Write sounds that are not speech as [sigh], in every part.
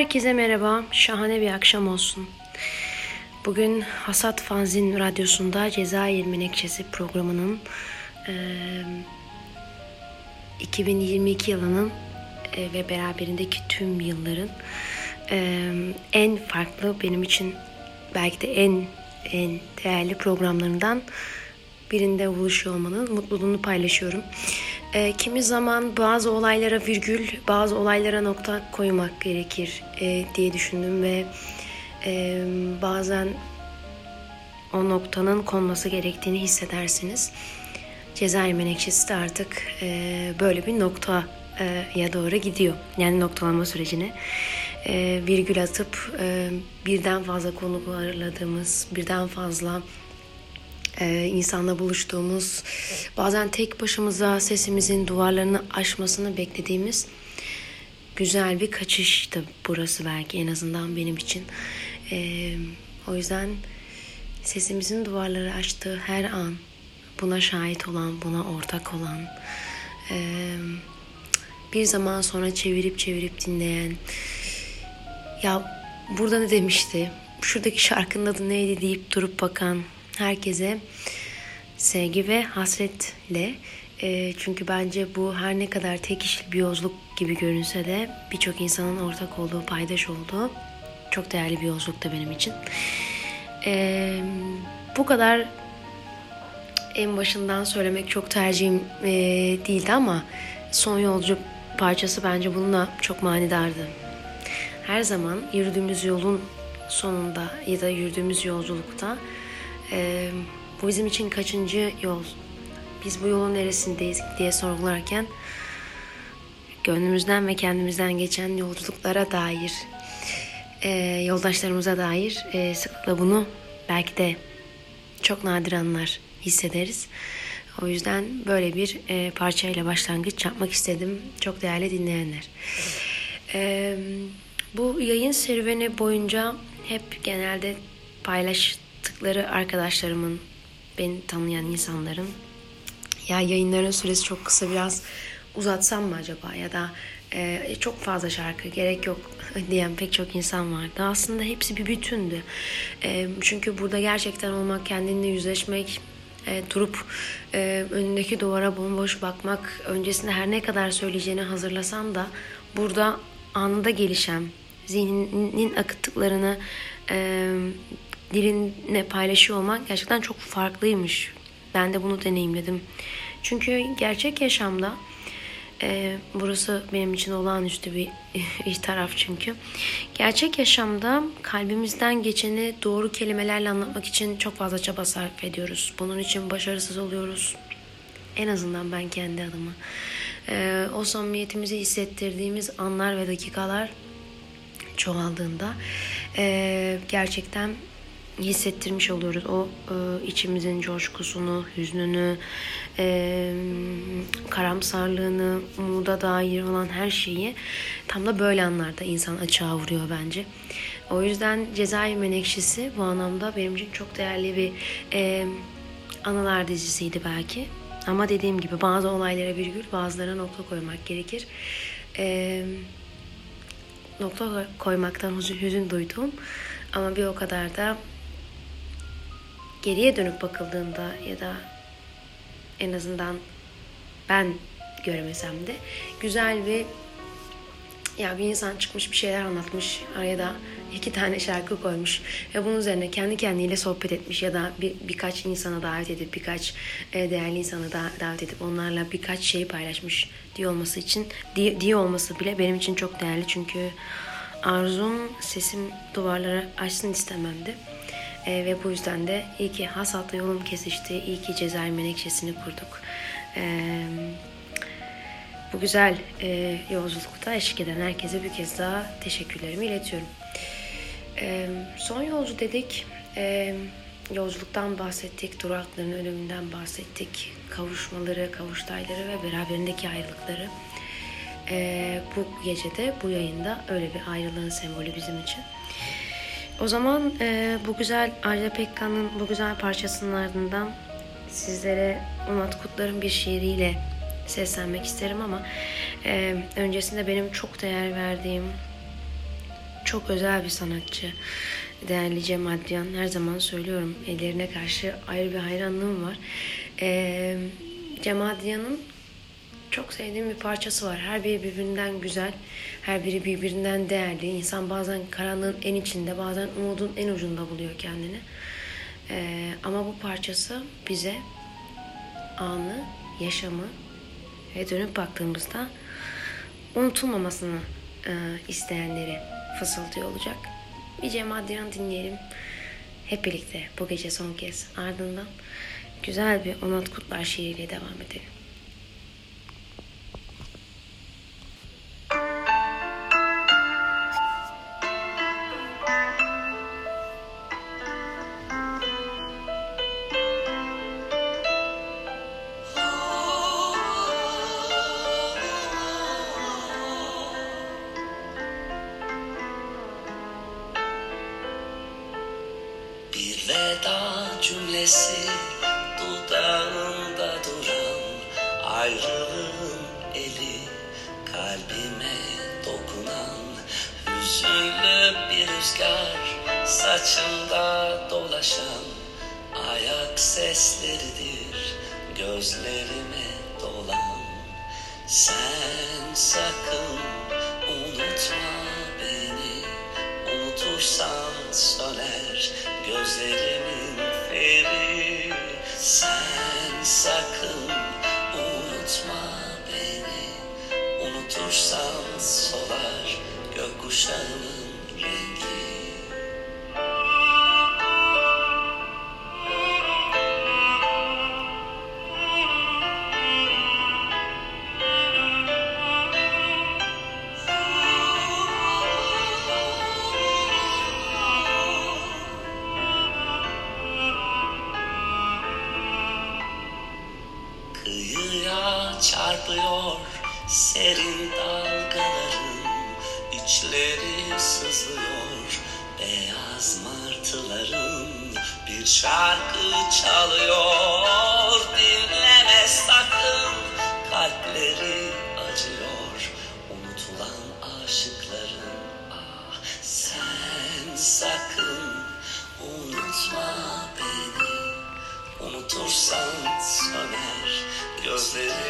Herkese merhaba, şahane bir akşam olsun. Bugün Hasat Fanzin Radyosu'nda Cezayir Menekşesi programının e, 2022 yılının e, ve beraberindeki tüm yılların e, en farklı benim için belki de en en değerli programlarından birinde buluşuyor olmanın mutluluğunu paylaşıyorum. E, kimi zaman bazı olaylara virgül, bazı olaylara nokta koymak gerekir e, diye düşündüm ve e, bazen o noktanın konması gerektiğini hissedersiniz. Cezayir Menekşesi de artık e, böyle bir noktaya doğru gidiyor. Yani noktalama sürecine. E, virgül atıp e, birden fazla konu ağırladığımız, birden fazla e, insanla buluştuğumuz, bazen tek başımıza sesimizin duvarlarını aşmasını beklediğimiz güzel bir kaçıştı burası belki en azından benim için. E, o yüzden sesimizin duvarları açtığı her an buna şahit olan, buna ortak olan, e, bir zaman sonra çevirip çevirip dinleyen, ya burada ne demişti, şuradaki şarkının adı neydi deyip durup bakan herkese sevgi ve hasretle e, çünkü bence bu her ne kadar tek kişilik bir yolculuk gibi görünse de birçok insanın ortak olduğu, paydaş olduğu çok değerli bir yolculukta benim için. E, bu kadar en başından söylemek çok tercihim e, değildi ama son yolcu parçası bence bununla çok manidardı. Her zaman yürüdüğümüz yolun sonunda ya da yürüdüğümüz yolculukta e, bu bizim için kaçıncı yol? Biz bu yolun neresindeyiz diye sorgularken gönlümüzden ve kendimizden geçen yolculuklara dair, e, yoldaşlarımıza dair e, sıklıkla bunu belki de çok nadir anlar hissederiz. O yüzden böyle bir e, parçayla başlangıç yapmak istedim. Çok değerli dinleyenler. E, bu yayın serüveni boyunca hep genelde paylaştıkları arkadaşlarımın, beni tanıyan insanların ya yayınların süresi çok kısa biraz uzatsam mı acaba ya da e, çok fazla şarkı gerek yok [laughs] diyen pek çok insan vardı. Aslında hepsi bir bütündü. E, çünkü burada gerçekten olmak, kendinle yüzleşmek, e, durup e, önündeki duvara bomboş bakmak, öncesinde her ne kadar söyleyeceğini hazırlasan da burada anında gelişen, zihninin akıttıklarını e, dilinle paylaşıyor olmak gerçekten çok farklıymış. Ben de bunu deneyimledim. Çünkü gerçek yaşamda e, burası benim için olağanüstü bir [laughs] taraf çünkü. Gerçek yaşamda kalbimizden geçeni doğru kelimelerle anlatmak için çok fazla çaba sarf ediyoruz. Bunun için başarısız oluyoruz. En azından ben kendi adıma. E, o samimiyetimizi hissettirdiğimiz anlar ve dakikalar çoğaldığında e, gerçekten hissettirmiş oluyoruz. O e, içimizin coşkusunu, hüznünü, e, karamsarlığını, umuda dair olan her şeyi tam da böyle anlarda insan açığa vuruyor bence. O yüzden Cezayir Menekşesi bu anlamda benim için çok değerli bir e, anılar dizisiydi belki. Ama dediğim gibi bazı olaylara virgül, bazılarına nokta koymak gerekir. E, nokta koymaktan hüzün, duydum. Ama bir o kadar da geriye dönüp bakıldığında ya da en azından ben göremesem de güzel bir ya bir insan çıkmış bir şeyler anlatmış araya da iki tane şarkı koymuş ve bunun üzerine kendi kendiyle sohbet etmiş ya da bir, birkaç insana davet edip birkaç e, değerli insana da, davet edip onlarla birkaç şey paylaşmış diye olması için diye, diye olması bile benim için çok değerli çünkü arzum sesim duvarları açsın istememdi. E, ve bu yüzden de iyi ki Hasat'la yolum kesişti. İyi ki Cezayir Menekşesi'ni kurduk. E, bu güzel e, yolculukta eşlik eden herkese bir kez daha teşekkürlerimi iletiyorum. E, son yolcu dedik. E, yolculuktan bahsettik, durakların ölümünden bahsettik. Kavuşmaları, kavuştayları ve beraberindeki ayrılıkları. E, bu gecede, bu yayında öyle bir ayrılığın sembolü bizim için. O zaman e, bu güzel Ajda Pekkan'ın bu güzel parçasının ardından sizlere Onat Kutlar'ın bir şiiriyle seslenmek isterim ama e, öncesinde benim çok değer verdiğim çok özel bir sanatçı. Değerli Cem Adrian. Her zaman söylüyorum. Ellerine karşı ayrı bir hayranlığım var. Ee, Cem Adrian'ın çok sevdiğim bir parçası var. Her biri birbirinden güzel. Her biri birbirinden değerli. İnsan bazen karanlığın en içinde, bazen umudun en ucunda buluyor kendini. Ee, ama bu parçası bize anı, yaşamı ve dönüp baktığımızda unutulmamasını e, isteyenleri fısıldıyor olacak. Bir Cem Adrian dinleyelim. Hep birlikte bu gece son kez ardından güzel bir Onat Kutlar şiiriyle devam edelim. Sen sakın unutma beni. Unutursan söner gözlerimin feri. Sen sakın unutma beni. Unutursan solar gökkuşağının gözlerimin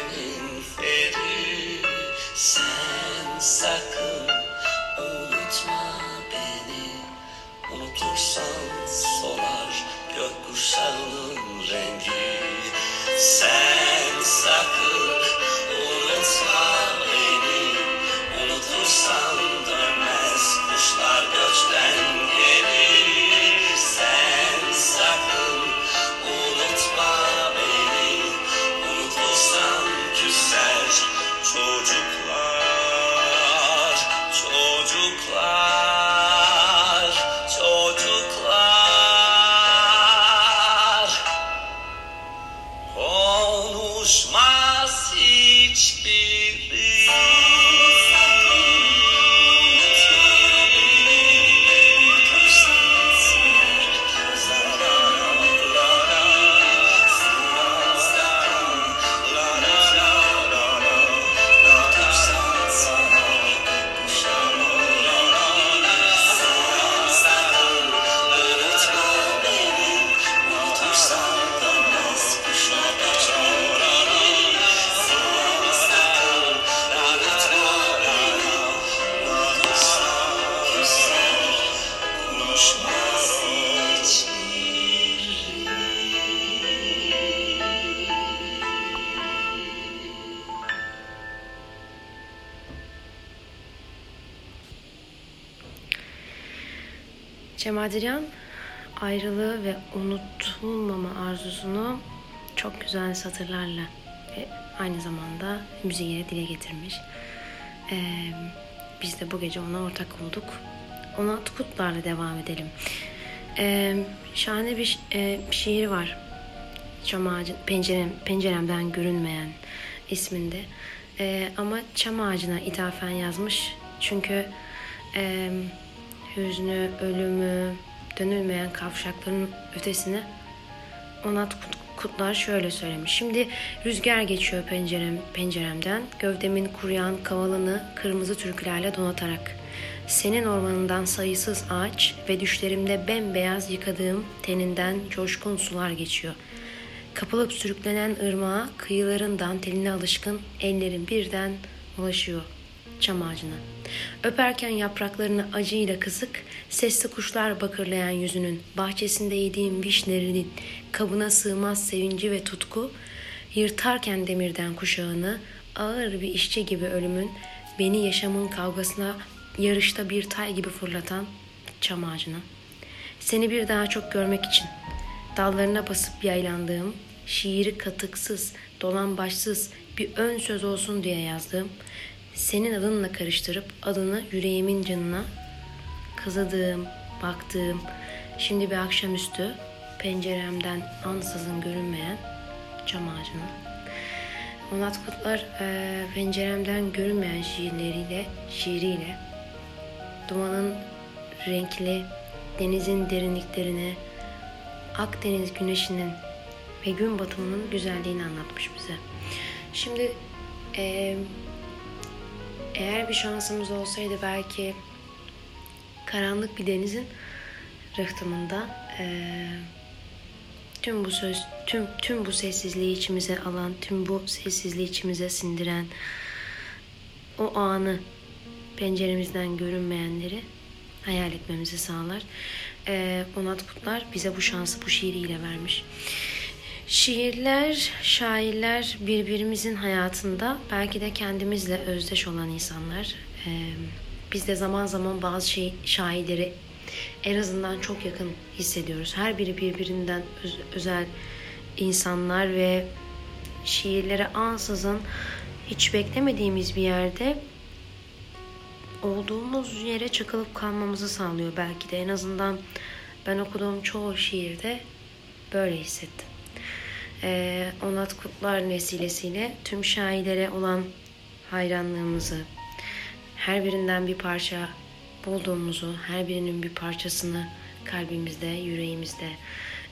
güzel satırlarla ve aynı zamanda müziğiyle dile getirmiş. Ee, biz de bu gece ona ortak olduk. Ona Kutlar'la devam edelim. Ee, şahane bir, e, şiir var. Çam ağacı, pencerem, penceremden görünmeyen isminde. Ee, ama çam ağacına ithafen yazmış. Çünkü e, hüznü, ölümü, dönülmeyen kavşakların ötesine Onat Kut- Kutlar şöyle söylemiş. Şimdi rüzgar geçiyor pencerem, penceremden. Gövdemin kuruyan kavalını kırmızı türkülerle donatarak. Senin ormanından sayısız ağaç ve düşlerimde bembeyaz yıkadığım teninden coşkun sular geçiyor. Kapılıp sürüklenen ırmağa kıyıların danteline alışkın ellerim birden ulaşıyor çam ağacına. Öperken yapraklarını acıyla kısık, sesli kuşlar bakırlayan yüzünün, bahçesinde yediğim vişnelerinin kabına sığmaz sevinci ve tutku, yırtarken demirden kuşağını, ağır bir işçi gibi ölümün, beni yaşamın kavgasına yarışta bir tay gibi fırlatan çam ağacına. Seni bir daha çok görmek için, dallarına basıp yaylandığım, şiiri katıksız, dolambaçsız bir ön söz olsun diye yazdığım, senin adınla karıştırıp adını yüreğimin canına kazadığım, baktığım, şimdi bir akşamüstü penceremden ansızın görünmeyen cam ağacına. Onat Kutlar e, penceremden görünmeyen şiirleriyle, şiiriyle dumanın renkli denizin derinliklerine, Akdeniz güneşinin ve gün batımının güzelliğini anlatmış bize. Şimdi e, eğer bir şansımız olsaydı belki karanlık bir denizin rıhtımında e, tüm bu söz, tüm tüm bu sessizliği içimize alan, tüm bu sessizliği içimize sindiren o anı penceremizden görünmeyenleri hayal etmemizi sağlar. E, Onat Kutlar bize bu şansı bu şiiriyle vermiş. Şiirler, şairler birbirimizin hayatında belki de kendimizle özdeş olan insanlar. Ee, biz de zaman zaman bazı şey, şairleri en azından çok yakın hissediyoruz. Her biri birbirinden öz- özel insanlar ve şiirlere ansızın hiç beklemediğimiz bir yerde olduğumuz yere çakılıp kalmamızı sağlıyor belki de. En azından ben okuduğum çoğu şiirde böyle hissettim. Ee, Onat Kutlar vesilesiyle tüm şairlere olan hayranlığımızı, her birinden bir parça bulduğumuzu, her birinin bir parçasını kalbimizde, yüreğimizde,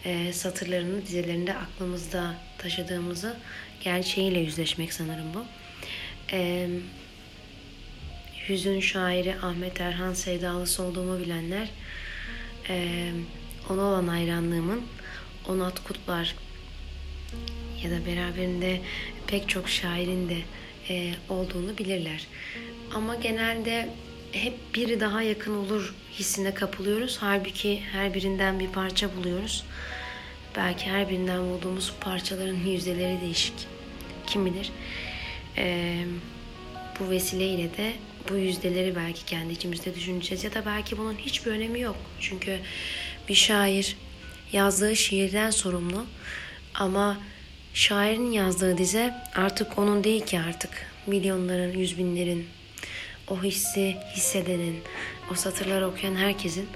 e, satırlarını dizelerinde aklımızda taşıdığımızı gerçeğiyle yüzleşmek sanırım bu. E, Yüzün şairi Ahmet Erhan sevdalısı olduğumu bilenler, e, ona olan hayranlığımın Onat Kutlar ya da beraberinde pek çok şairin de e, olduğunu bilirler. Ama genelde hep biri daha yakın olur hissine kapılıyoruz. Halbuki her birinden bir parça buluyoruz. Belki her birinden bulduğumuz parçaların yüzdeleri değişik. Kim bilir? E, bu vesileyle de bu yüzdeleri belki kendi içimizde düşüneceğiz ya da belki bunun hiçbir önemi yok. Çünkü bir şair yazdığı şiirden sorumlu ama şairin yazdığı dize artık onun değil ki artık milyonların, yüz binlerin o hissi hissedenin, o satırları okuyan herkesin.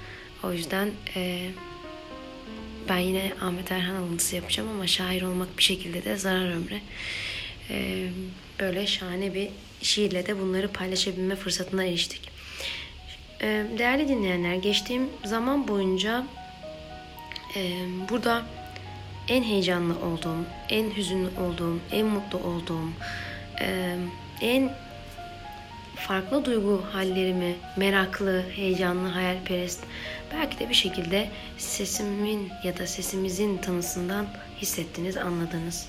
O yüzden e, ben yine Ahmet Erhan alıntısı yapacağım ama şair olmak bir şekilde de zarar ömre. E, böyle şahane bir şiirle de bunları paylaşabilme fırsatına eriştik. E, değerli dinleyenler, geçtiğim zaman boyunca e, burada en heyecanlı olduğum, en hüzünlü olduğum, en mutlu olduğum, e, en farklı duygu hallerimi meraklı, heyecanlı, hayalperest belki de bir şekilde sesimin ya da sesimizin tanısından hissettiniz, anladınız.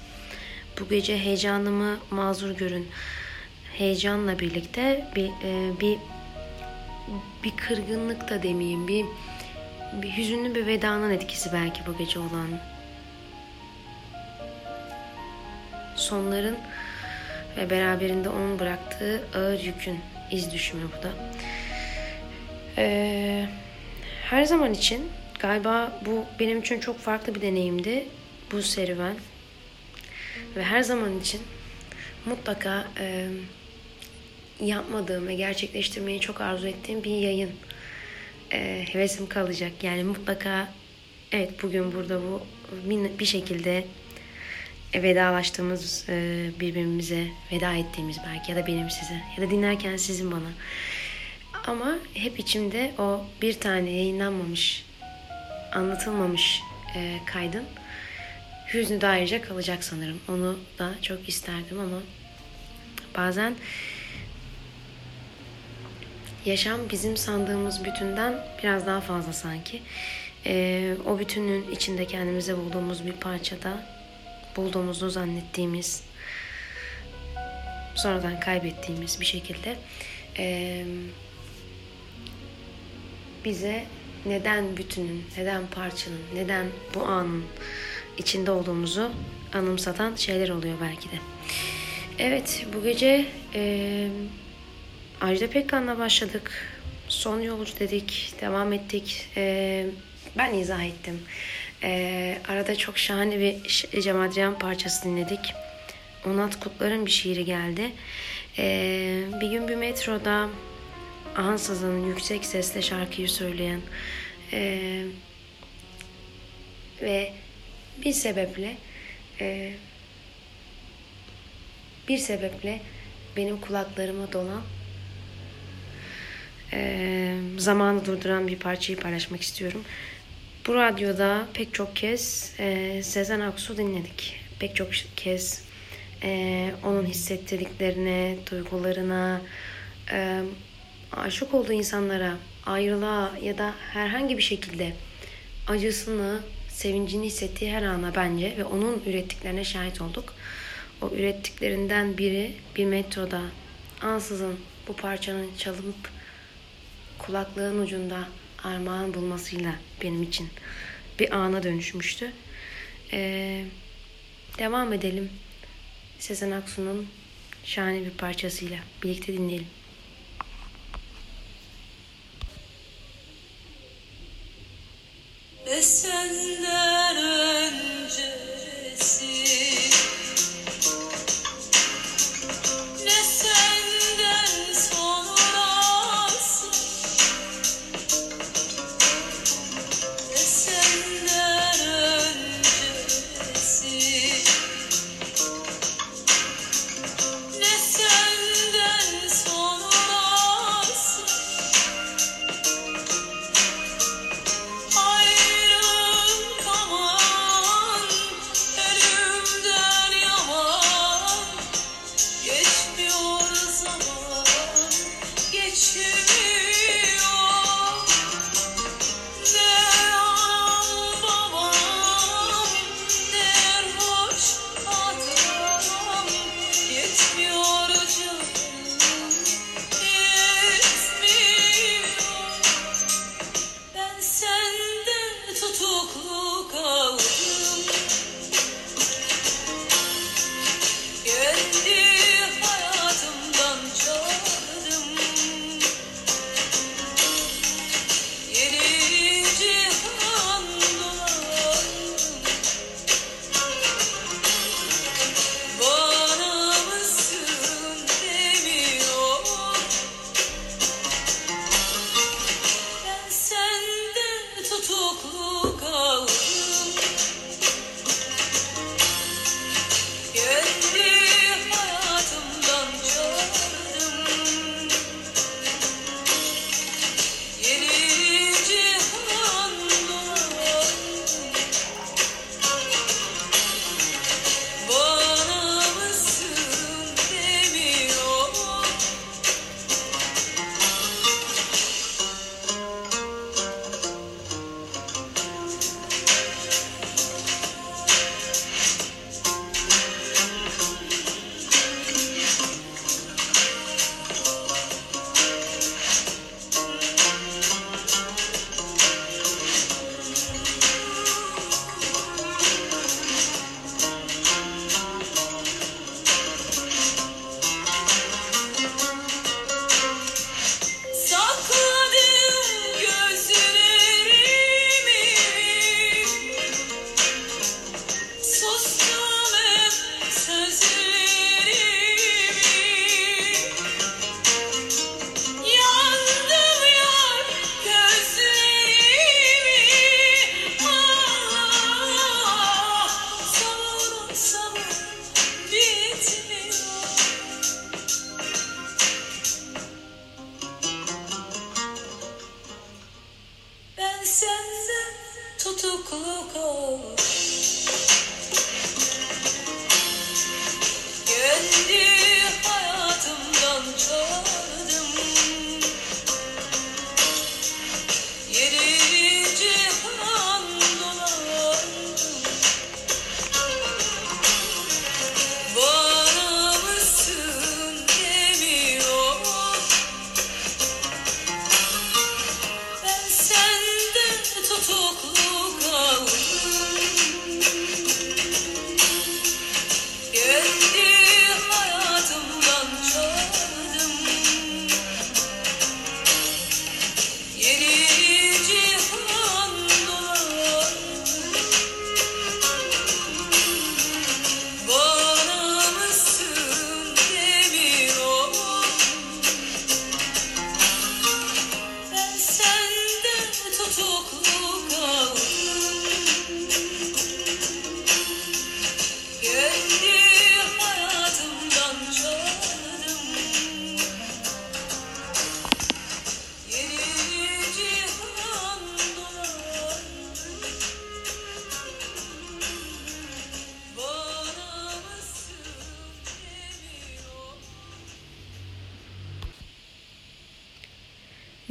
Bu gece heyecanımı mazur görün. Heyecanla birlikte bir e, bir bir kırgınlık da demeyeyim, bir bir hüzünlü bir vedanın etkisi belki bu gece olan. Sonların ve beraberinde onun bıraktığı ağır yükün iz düşümü bu da. Ee, her zaman için galiba bu benim için çok farklı bir deneyimdi bu serüven. Ve her zaman için mutlaka e, yapmadığım ve gerçekleştirmeyi çok arzu ettiğim bir yayın e, hevesim kalacak. Yani mutlaka evet bugün burada bu bir şekilde vedalaştığımız e, birbirimize veda ettiğimiz belki ya da benim size ya da dinlerken sizin bana. Ama hep içimde o bir tane yayınlanmamış, anlatılmamış e, kaydın hüznü de ayrıca kalacak sanırım. Onu da çok isterdim ama bazen yaşam bizim sandığımız bütünden biraz daha fazla sanki. O bütünün içinde kendimize bulduğumuz bir parçada bulduğumuzu zannettiğimiz sonradan kaybettiğimiz bir şekilde ee, bize neden bütünün, neden parçanın, neden bu anın içinde olduğumuzu anımsatan şeyler oluyor belki de. Evet bu gece e, Ajda Pekkan'la başladık. Son yolcu dedik, devam ettik. E, ben izah ettim. E, arada çok şahane bir Cem Adrian parçası dinledik. Onat Kutlar'ın bir şiiri geldi. E, bir gün bir metroda ansızın yüksek sesle şarkıyı söyleyen e, ve bir sebeple e, bir sebeple benim kulaklarıma dolan e, zamanı durduran bir parçayı paylaşmak istiyorum. Bu radyoda pek çok kez e, Sezen Aksu dinledik. Pek çok kez e, onun hissettirdiklerine, duygularına, e, aşık olduğu insanlara, ayrılığa ya da herhangi bir şekilde acısını, sevincini hissettiği her ana bence ve onun ürettiklerine şahit olduk. O ürettiklerinden biri bir metroda ansızın bu parçanın çalınıp kulaklığın ucunda armağan bulmasıyla benim için bir ana dönüşmüştü. Ee, devam edelim. Sezen Aksu'nun şahane bir parçasıyla birlikte dinleyelim. Ve senden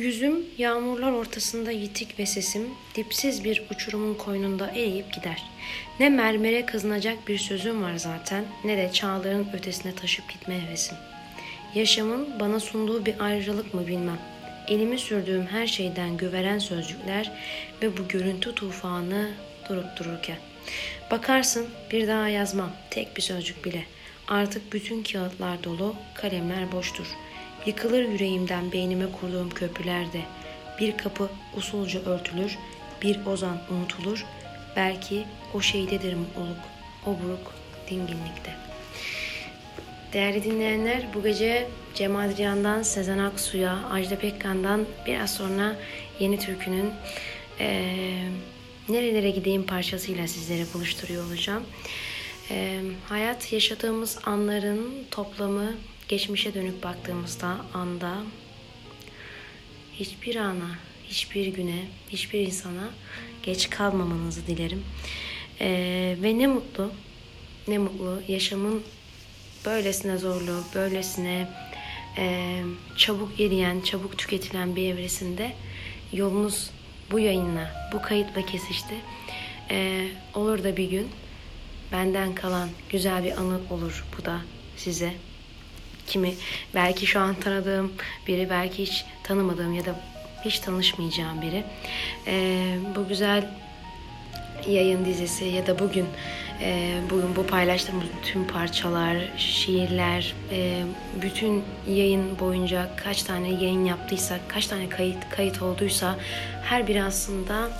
Yüzüm yağmurlar ortasında yitik ve sesim dipsiz bir uçurumun koynunda eriyip gider. Ne mermere kızınacak bir sözüm var zaten ne de çağların ötesine taşıp gitme hevesim. Yaşamın bana sunduğu bir ayrıcalık mı bilmem. Elimi sürdüğüm her şeyden güveren sözcükler ve bu görüntü tufanı durup dururken. Bakarsın bir daha yazmam tek bir sözcük bile. Artık bütün kağıtlar dolu, kalemler boştur. Yıkılır yüreğimden beynime kurduğum köprülerde. Bir kapı usulca örtülür, bir ozan unutulur. Belki o şeydedir mutluluk, o buruk dinginlikte. Değerli dinleyenler bu gece Cem Adrian'dan Sezen Aksu'ya, Ajda Pekkan'dan biraz sonra Yeni Türkü'nün eee, Nerelere Gideyim parçasıyla sizlere buluşturuyor olacağım. Eee, hayat yaşadığımız anların toplamı geçmişe dönüp baktığımızda anda hiçbir ana, hiçbir güne, hiçbir insana geç kalmamanızı dilerim. Eee, ve ne mutlu, ne mutlu yaşamın böylesine zorlu, böylesine eee, çabuk eriyen, çabuk tüketilen bir evresinde yolunuz bu yayınla, bu kayıtla kesişti. Eee, olur da bir gün benden kalan güzel bir anı olur bu da size. Kimi belki şu an tanıdığım biri, belki hiç tanımadığım ya da hiç tanışmayacağım biri. Eee, bu güzel yayın dizisi ya da bugün e, bugün bu paylaştığımız tüm parçalar, şiirler, e, bütün yayın boyunca kaç tane yayın yaptıysak, kaç tane kayıt kayıt olduysa her biri aslında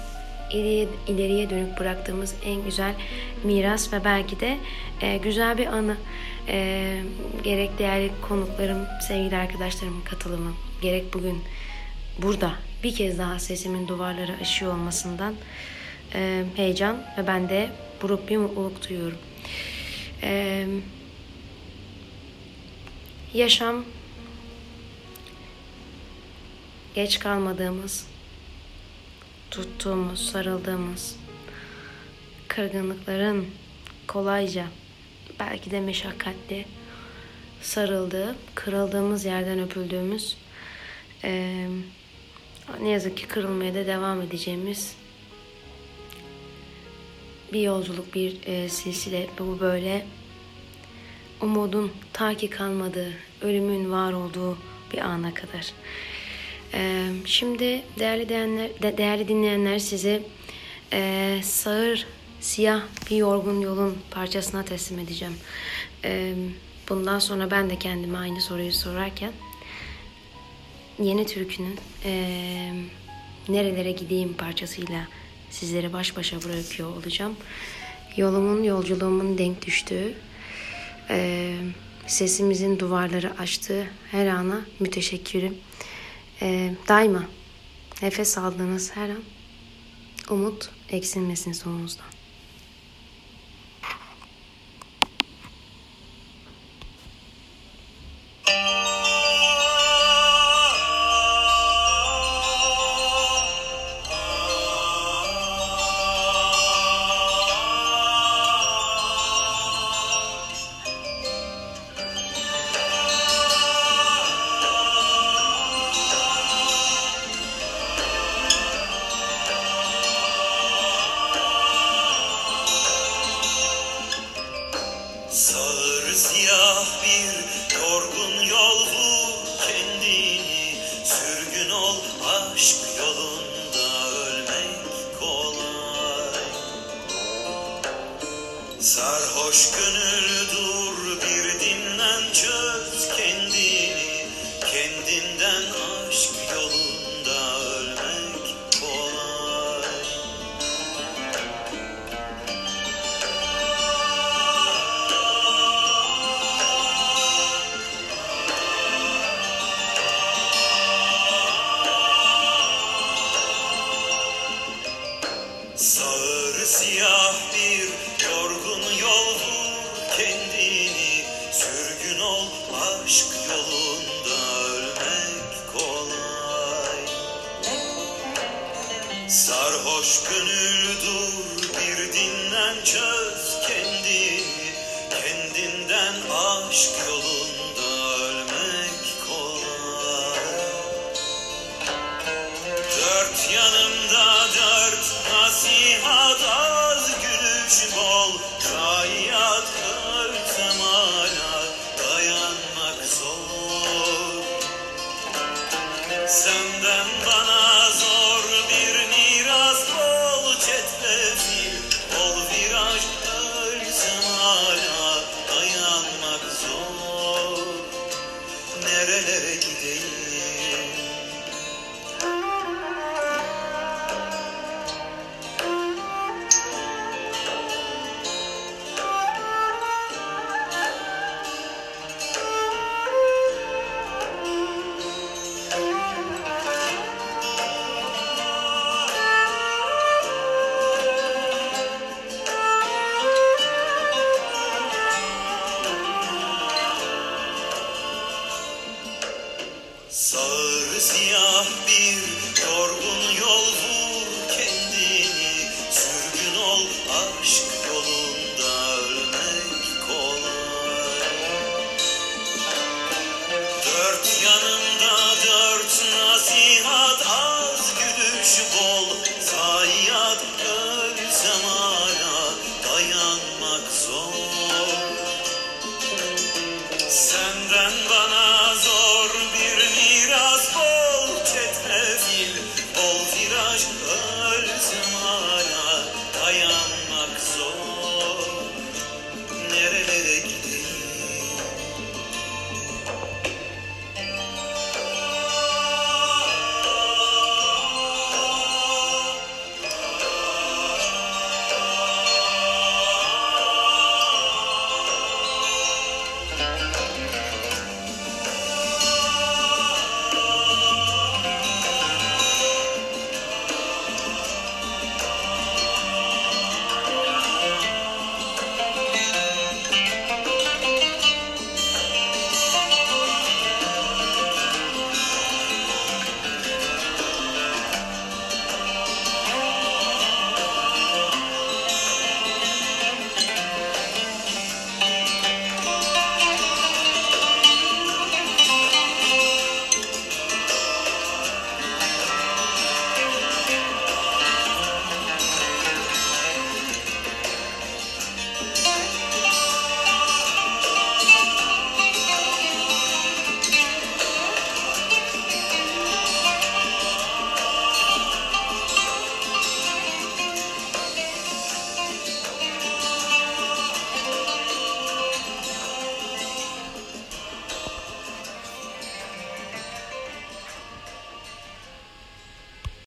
ileriye, ileriye dönük bıraktığımız en güzel miras ve belki de e, güzel bir anı. E, gerek değerli konuklarım, sevgili arkadaşlarımın katılımı, gerek bugün burada bir kez daha sesimin duvarları aşıyor olmasından e, heyecan ve ben de buruk bir mutluluk duyuyorum. E, yaşam geç kalmadığımız, tuttuğumuz, sarıldığımız, kırgınlıkların kolayca, belki de meşakkatli sarıldığı, kırıldığımız yerden öpüldüğümüz, e, ne yazık ki kırılmaya da devam edeceğimiz bir yolculuk, bir e, silsile. Bu böyle umudun ta ki kalmadığı, ölümün var olduğu bir ana kadar. E, şimdi değerli dinleyenler, de- değerli dinleyenler size e, sağır, siyah bir yorgun yolun parçasına teslim edeceğim. E, bundan sonra ben de kendime aynı soruyu sorarken Yeni Türkü'nün eee, Nerelere Gideyim parçasıyla sizleri baş başa bırakıyor olacağım. Yolumun, yolculuğumun denk düştüğü, eee, sesimizin duvarları açtığı her ana müteşekkirim. Eee, daima nefes aldığınız her an umut eksilmesin sonunuzdan. Sağır siyah bir Şükür Sağır siyah bir yorgun yol